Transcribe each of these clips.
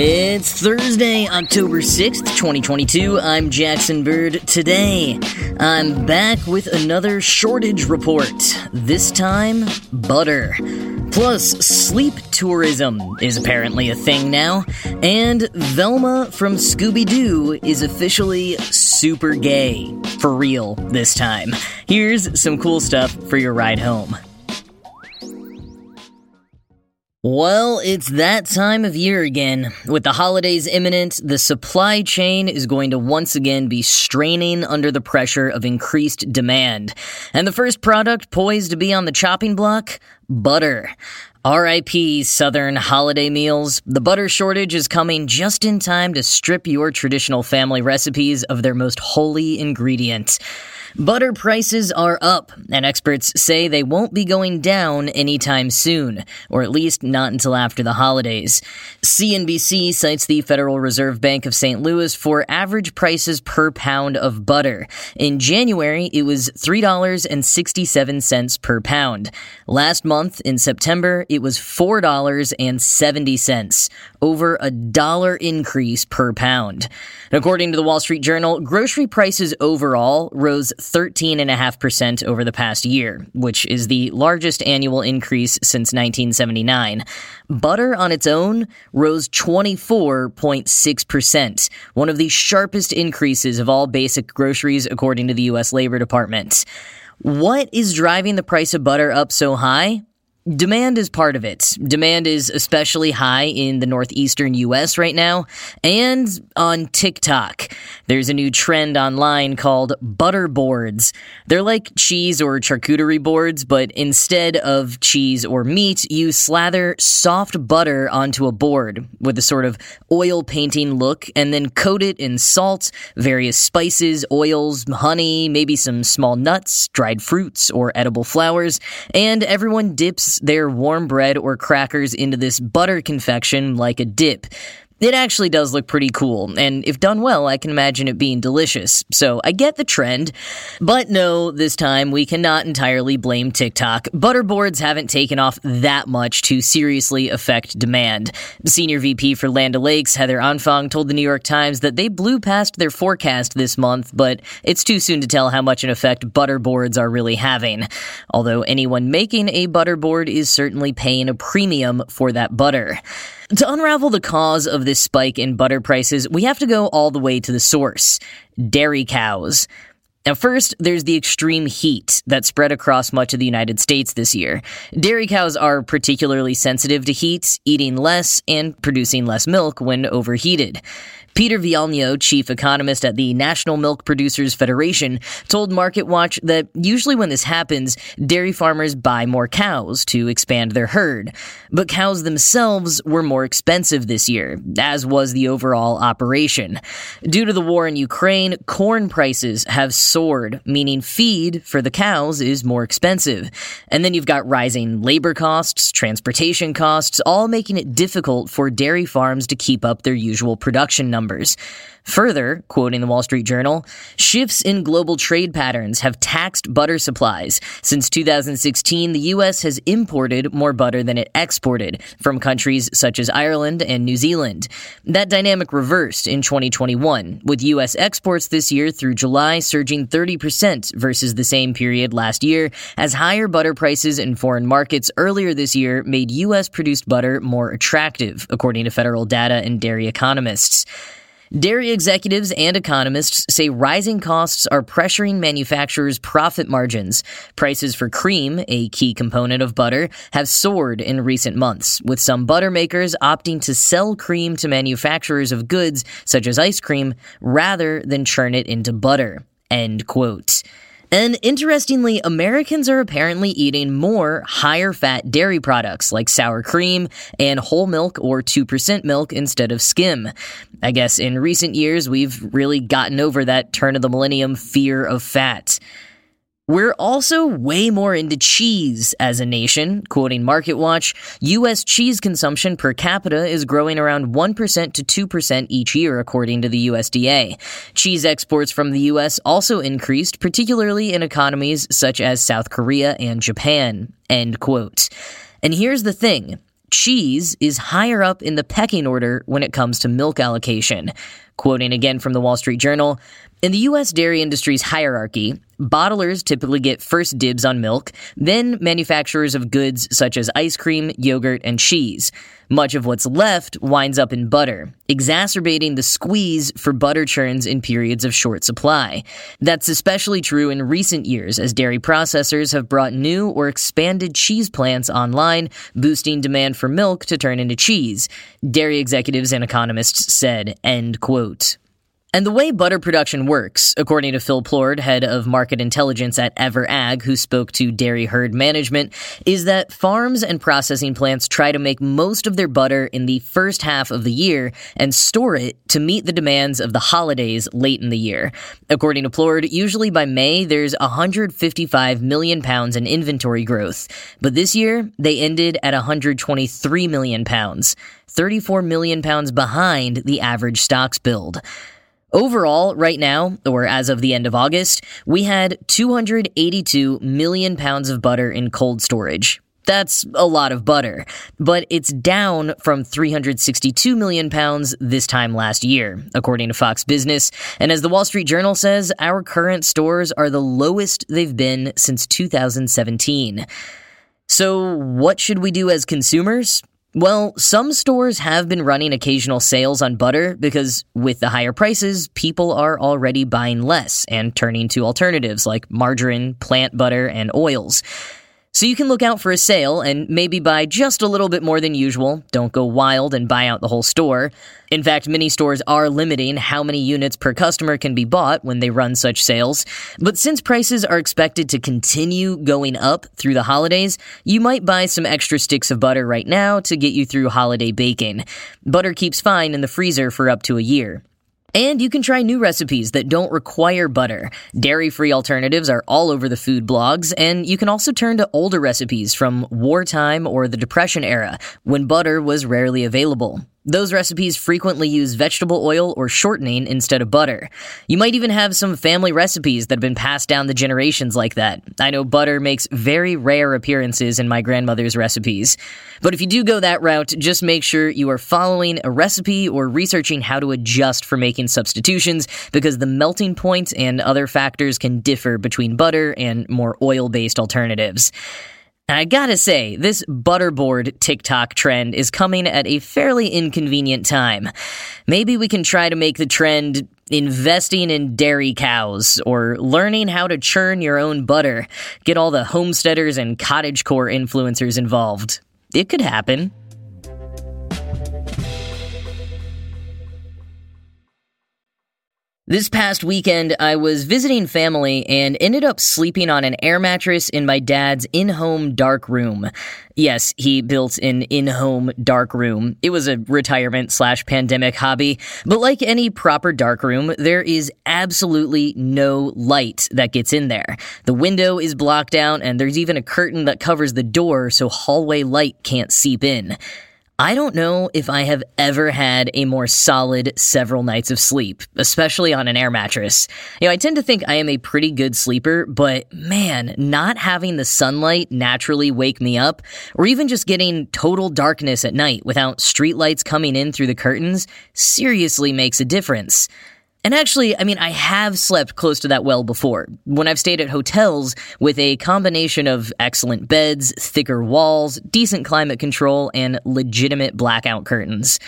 It's Thursday, October 6th, 2022. I'm Jackson Bird. Today, I'm back with another shortage report. This time, butter. Plus, sleep tourism is apparently a thing now. And Velma from Scooby Doo is officially super gay. For real this time. Here's some cool stuff for your ride home. Well, it's that time of year again. With the holidays imminent, the supply chain is going to once again be straining under the pressure of increased demand. And the first product poised to be on the chopping block? Butter. RIP Southern holiday meals. The butter shortage is coming just in time to strip your traditional family recipes of their most holy ingredient. Butter prices are up, and experts say they won't be going down anytime soon, or at least not until after the holidays. CNBC cites the Federal Reserve Bank of St. Louis for average prices per pound of butter. In January, it was $3.67 per pound. Last month, in September, it was $4.70, over a dollar increase per pound. According to the Wall Street Journal, grocery prices overall rose 13.5% over the past year, which is the largest annual increase since 1979. Butter on its own rose 24.6%, one of the sharpest increases of all basic groceries according to the U.S. Labor Department. What is driving the price of butter up so high? Demand is part of it. Demand is especially high in the northeastern US right now and on TikTok. There's a new trend online called butter boards. They're like cheese or charcuterie boards, but instead of cheese or meat, you slather soft butter onto a board with a sort of oil painting look and then coat it in salt, various spices, oils, honey, maybe some small nuts, dried fruits, or edible flowers, and everyone dips their warm bread or crackers into this butter confection like a dip. It actually does look pretty cool, and if done well, I can imagine it being delicious. So I get the trend. But no, this time we cannot entirely blame TikTok. Butterboards haven't taken off that much to seriously affect demand. Senior VP for Land O'Lakes, Heather Anfang, told the New York Times that they blew past their forecast this month, but it's too soon to tell how much an effect butterboards are really having. Although anyone making a butterboard is certainly paying a premium for that butter. To unravel the cause of this spike in butter prices, we have to go all the way to the source dairy cows. Now, first, there's the extreme heat that spread across much of the United States this year. Dairy cows are particularly sensitive to heat, eating less and producing less milk when overheated. Peter Vitaliano, chief economist at the National Milk Producers Federation, told MarketWatch that usually when this happens, dairy farmers buy more cows to expand their herd. But cows themselves were more expensive this year, as was the overall operation. Due to the war in Ukraine, corn prices have soared, meaning feed for the cows is more expensive. And then you've got rising labor costs, transportation costs, all making it difficult for dairy farms to keep up their usual production numbers numbers. Further, quoting the Wall Street Journal, shifts in global trade patterns have taxed butter supplies. Since 2016, the U.S. has imported more butter than it exported from countries such as Ireland and New Zealand. That dynamic reversed in 2021, with U.S. exports this year through July surging 30% versus the same period last year, as higher butter prices in foreign markets earlier this year made U.S. produced butter more attractive, according to federal data and dairy economists. Dairy executives and economists say rising costs are pressuring manufacturers' profit margins. Prices for cream, a key component of butter, have soared in recent months, with some butter makers opting to sell cream to manufacturers of goods such as ice cream rather than churn it into butter. End quote. And interestingly, Americans are apparently eating more higher fat dairy products like sour cream and whole milk or 2% milk instead of skim. I guess in recent years, we've really gotten over that turn of the millennium fear of fat. We're also way more into cheese as a nation. Quoting MarketWatch, U.S. cheese consumption per capita is growing around 1% to 2% each year, according to the USDA. Cheese exports from the U.S. also increased, particularly in economies such as South Korea and Japan. End quote. And here's the thing. Cheese is higher up in the pecking order when it comes to milk allocation. Quoting again from the Wall Street Journal, in the U.S. dairy industry's hierarchy, bottlers typically get first dibs on milk, then manufacturers of goods such as ice cream, yogurt, and cheese. Much of what's left winds up in butter, exacerbating the squeeze for butter churns in periods of short supply. That's especially true in recent years as dairy processors have brought new or expanded cheese plants online, boosting demand for milk to turn into cheese. Dairy executives and economists said, end quote boat. And the way butter production works, according to Phil Plourd, head of market intelligence at EverAg, who spoke to Dairy Herd Management, is that farms and processing plants try to make most of their butter in the first half of the year and store it to meet the demands of the holidays late in the year. According to Plourd, usually by May, there's 155 million pounds in inventory growth. But this year, they ended at 123 million pounds, 34 million pounds behind the average stocks build. Overall, right now, or as of the end of August, we had 282 million pounds of butter in cold storage. That's a lot of butter, but it's down from 362 million pounds this time last year, according to Fox Business. And as the Wall Street Journal says, our current stores are the lowest they've been since 2017. So, what should we do as consumers? Well, some stores have been running occasional sales on butter because with the higher prices, people are already buying less and turning to alternatives like margarine, plant butter, and oils. So you can look out for a sale and maybe buy just a little bit more than usual. Don't go wild and buy out the whole store. In fact, many stores are limiting how many units per customer can be bought when they run such sales. But since prices are expected to continue going up through the holidays, you might buy some extra sticks of butter right now to get you through holiday baking. Butter keeps fine in the freezer for up to a year. And you can try new recipes that don't require butter. Dairy free alternatives are all over the food blogs, and you can also turn to older recipes from wartime or the Depression era, when butter was rarely available. Those recipes frequently use vegetable oil or shortening instead of butter. You might even have some family recipes that have been passed down the generations like that. I know butter makes very rare appearances in my grandmother's recipes. But if you do go that route, just make sure you are following a recipe or researching how to adjust for making substitutions because the melting point and other factors can differ between butter and more oil based alternatives. I gotta say, this butterboard TikTok trend is coming at a fairly inconvenient time. Maybe we can try to make the trend investing in dairy cows or learning how to churn your own butter. Get all the homesteaders and cottagecore influencers involved. It could happen. This past weekend, I was visiting family and ended up sleeping on an air mattress in my dad's in home dark room. Yes, he built an in home dark room. It was a retirement slash pandemic hobby, but like any proper dark room, there is absolutely no light that gets in there. The window is blocked out, and there's even a curtain that covers the door so hallway light can't seep in. I don't know if I have ever had a more solid several nights of sleep, especially on an air mattress. You know, I tend to think I am a pretty good sleeper, but man, not having the sunlight naturally wake me up, or even just getting total darkness at night without streetlights coming in through the curtains, seriously makes a difference. And actually, I mean, I have slept close to that well before. When I've stayed at hotels with a combination of excellent beds, thicker walls, decent climate control, and legitimate blackout curtains.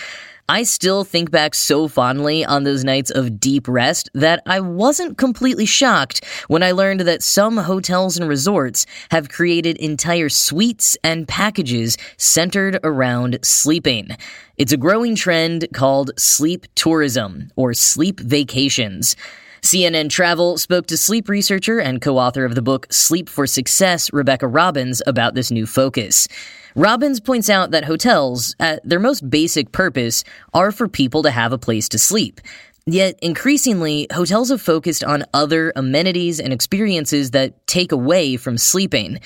I still think back so fondly on those nights of deep rest that I wasn't completely shocked when I learned that some hotels and resorts have created entire suites and packages centered around sleeping. It's a growing trend called sleep tourism or sleep vacations. CNN Travel spoke to sleep researcher and co author of the book Sleep for Success, Rebecca Robbins, about this new focus. Robbins points out that hotels, at their most basic purpose, are for people to have a place to sleep. Yet, increasingly, hotels have focused on other amenities and experiences that take away from sleeping.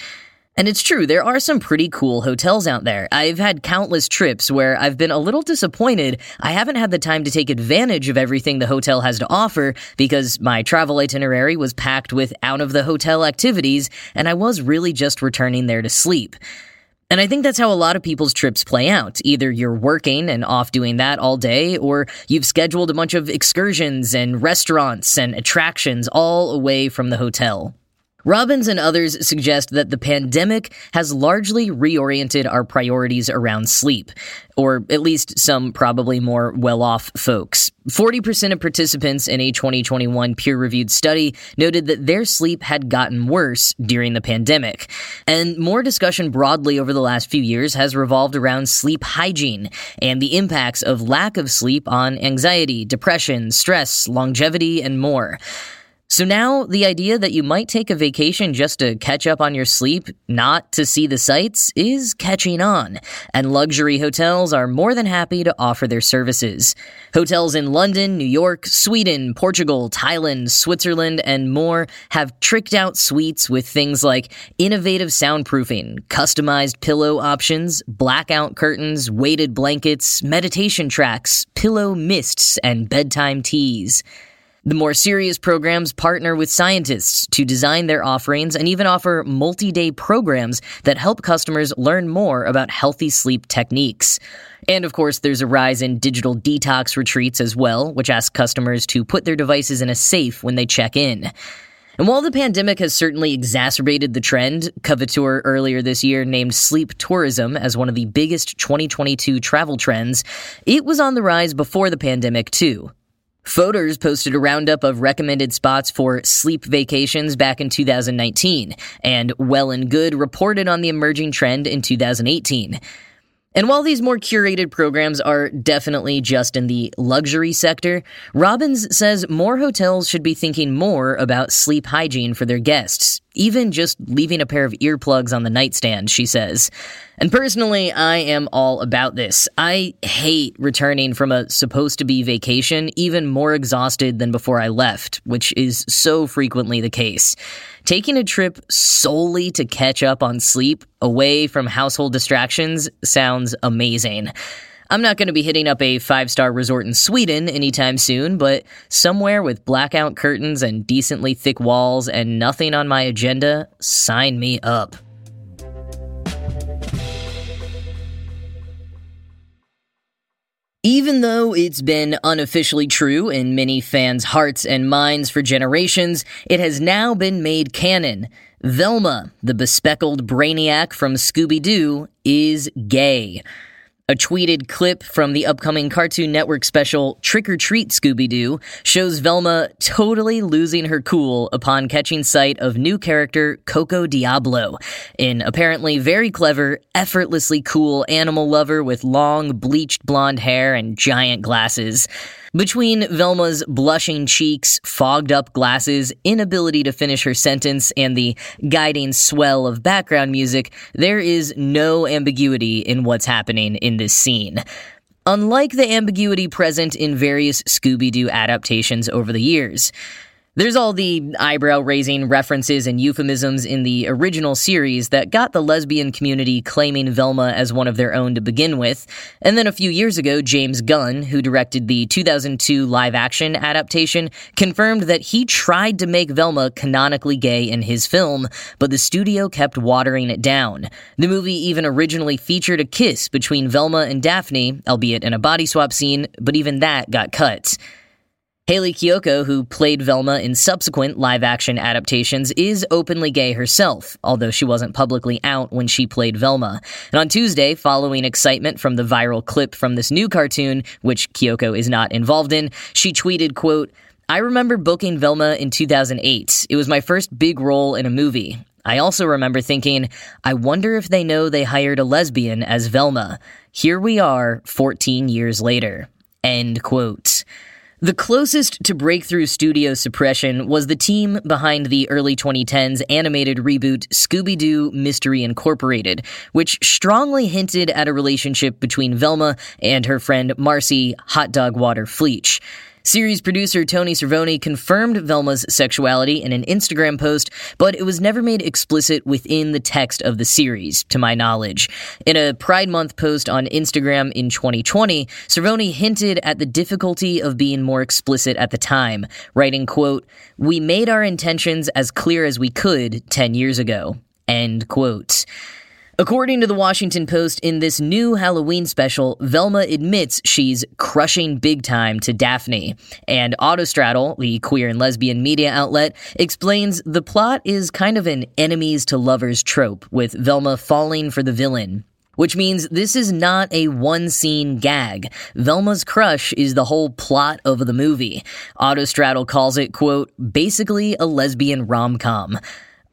And it's true, there are some pretty cool hotels out there. I've had countless trips where I've been a little disappointed I haven't had the time to take advantage of everything the hotel has to offer because my travel itinerary was packed with out of the hotel activities and I was really just returning there to sleep. And I think that's how a lot of people's trips play out. Either you're working and off doing that all day, or you've scheduled a bunch of excursions and restaurants and attractions all away from the hotel. Robbins and others suggest that the pandemic has largely reoriented our priorities around sleep, or at least some probably more well off folks. 40% of participants in a 2021 peer reviewed study noted that their sleep had gotten worse during the pandemic. And more discussion broadly over the last few years has revolved around sleep hygiene and the impacts of lack of sleep on anxiety, depression, stress, longevity, and more. So now the idea that you might take a vacation just to catch up on your sleep, not to see the sights, is catching on, and luxury hotels are more than happy to offer their services. Hotels in London, New York, Sweden, Portugal, Thailand, Switzerland, and more have tricked out suites with things like innovative soundproofing, customized pillow options, blackout curtains, weighted blankets, meditation tracks, pillow mists, and bedtime teas. The more serious programs partner with scientists to design their offerings and even offer multi day programs that help customers learn more about healthy sleep techniques. And of course, there's a rise in digital detox retreats as well, which ask customers to put their devices in a safe when they check in. And while the pandemic has certainly exacerbated the trend, Coveteur earlier this year named sleep tourism as one of the biggest 2022 travel trends, it was on the rise before the pandemic too. Fodor's posted a roundup of recommended spots for sleep vacations back in 2019, and Well and Good reported on the emerging trend in 2018. And while these more curated programs are definitely just in the luxury sector, Robbins says more hotels should be thinking more about sleep hygiene for their guests, even just leaving a pair of earplugs on the nightstand, she says. And personally, I am all about this. I hate returning from a supposed to be vacation even more exhausted than before I left, which is so frequently the case. Taking a trip solely to catch up on sleep away from household distractions sounds amazing. I'm not going to be hitting up a five star resort in Sweden anytime soon, but somewhere with blackout curtains and decently thick walls and nothing on my agenda, sign me up. Even though it's been unofficially true in many fans' hearts and minds for generations, it has now been made canon. Velma, the bespectacled brainiac from Scooby Doo, is gay. A tweeted clip from the upcoming Cartoon Network special Trick or Treat Scooby Doo shows Velma totally losing her cool upon catching sight of new character Coco Diablo, an apparently very clever, effortlessly cool animal lover with long, bleached blonde hair and giant glasses. Between Velma's blushing cheeks, fogged up glasses, inability to finish her sentence, and the guiding swell of background music, there is no ambiguity in what's happening in this scene. Unlike the ambiguity present in various Scooby Doo adaptations over the years. There's all the eyebrow raising references and euphemisms in the original series that got the lesbian community claiming Velma as one of their own to begin with. And then a few years ago, James Gunn, who directed the 2002 live action adaptation, confirmed that he tried to make Velma canonically gay in his film, but the studio kept watering it down. The movie even originally featured a kiss between Velma and Daphne, albeit in a body swap scene, but even that got cut. Hayley Kiyoko, who played Velma in subsequent live action adaptations, is openly gay herself, although she wasn't publicly out when she played Velma. And on Tuesday, following excitement from the viral clip from this new cartoon, which Kiyoko is not involved in, she tweeted, quote, I remember booking Velma in 2008. It was my first big role in a movie. I also remember thinking, I wonder if they know they hired a lesbian as Velma. Here we are, 14 years later. End quote. The closest to breakthrough studio suppression was the team behind the early 2010s animated reboot Scooby Doo Mystery Incorporated, which strongly hinted at a relationship between Velma and her friend Marcy Hot Dog Water Fleach. Series producer Tony Cervone confirmed Velma's sexuality in an Instagram post, but it was never made explicit within the text of the series, to my knowledge. In a Pride Month post on Instagram in 2020, Cervone hinted at the difficulty of being more explicit at the time, writing, quote, We made our intentions as clear as we could 10 years ago. End quote. According to the Washington Post, in this new Halloween special, Velma admits she's crushing big time to Daphne. And Autostraddle, the queer and lesbian media outlet, explains the plot is kind of an enemies to lovers trope, with Velma falling for the villain. Which means this is not a one scene gag. Velma's crush is the whole plot of the movie. Autostraddle calls it, quote, basically a lesbian rom com.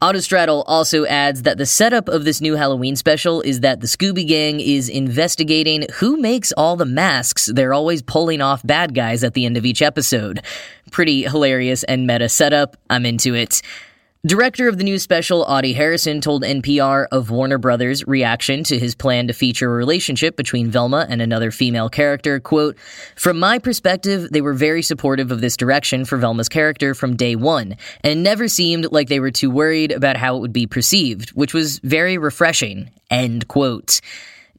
Autostraddle also adds that the setup of this new Halloween special is that the Scooby Gang is investigating who makes all the masks they're always pulling off bad guys at the end of each episode. Pretty hilarious and meta setup. I'm into it. Director of the new special, Audie Harrison, told NPR of Warner Brothers' reaction to his plan to feature a relationship between Velma and another female character, quote, From my perspective, they were very supportive of this direction for Velma's character from day one, and never seemed like they were too worried about how it would be perceived, which was very refreshing, end quote.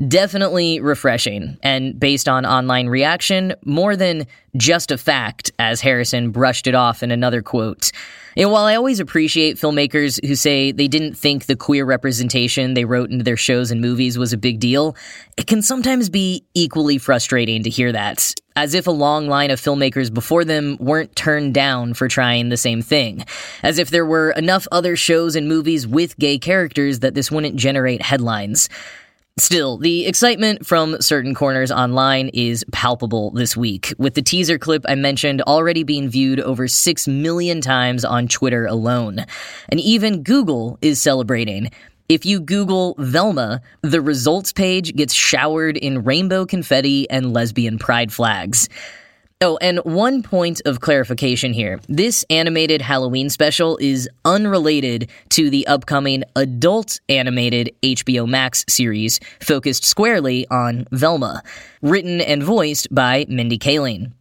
Definitely refreshing, and based on online reaction, more than just a fact, as Harrison brushed it off in another quote. Know, while I always appreciate filmmakers who say they didn't think the queer representation they wrote into their shows and movies was a big deal, it can sometimes be equally frustrating to hear that, as if a long line of filmmakers before them weren't turned down for trying the same thing, as if there were enough other shows and movies with gay characters that this wouldn't generate headlines. Still, the excitement from certain corners online is palpable this week, with the teaser clip I mentioned already being viewed over 6 million times on Twitter alone. And even Google is celebrating. If you Google Velma, the results page gets showered in rainbow confetti and lesbian pride flags. Oh, and one point of clarification here. This animated Halloween special is unrelated to the upcoming adult animated HBO Max series focused squarely on Velma, written and voiced by Mindy Kaling.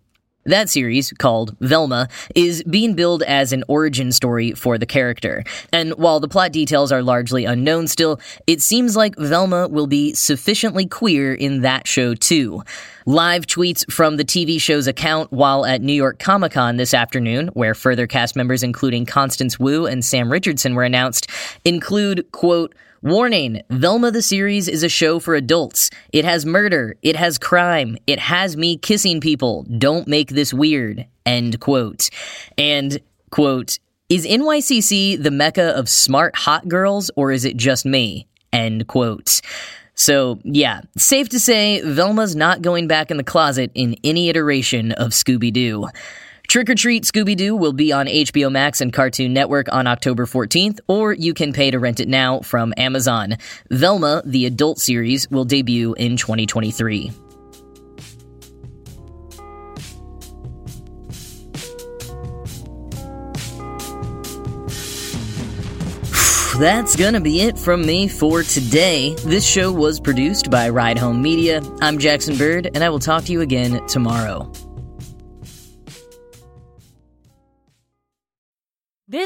That series, called Velma, is being billed as an origin story for the character. And while the plot details are largely unknown still, it seems like Velma will be sufficiently queer in that show too. Live tweets from the TV show's account while at New York Comic Con this afternoon, where further cast members including Constance Wu and Sam Richardson were announced, include, quote, Warning Velma the series is a show for adults. It has murder. It has crime. It has me kissing people. Don't make this weird. End quote. And, quote, is NYCC the mecca of smart hot girls or is it just me? End quote. So, yeah, safe to say, Velma's not going back in the closet in any iteration of Scooby Doo. Trick or Treat Scooby Doo will be on HBO Max and Cartoon Network on October 14th, or you can pay to rent it now from Amazon. Velma, the adult series, will debut in 2023. That's gonna be it from me for today. This show was produced by Ride Home Media. I'm Jackson Bird, and I will talk to you again tomorrow.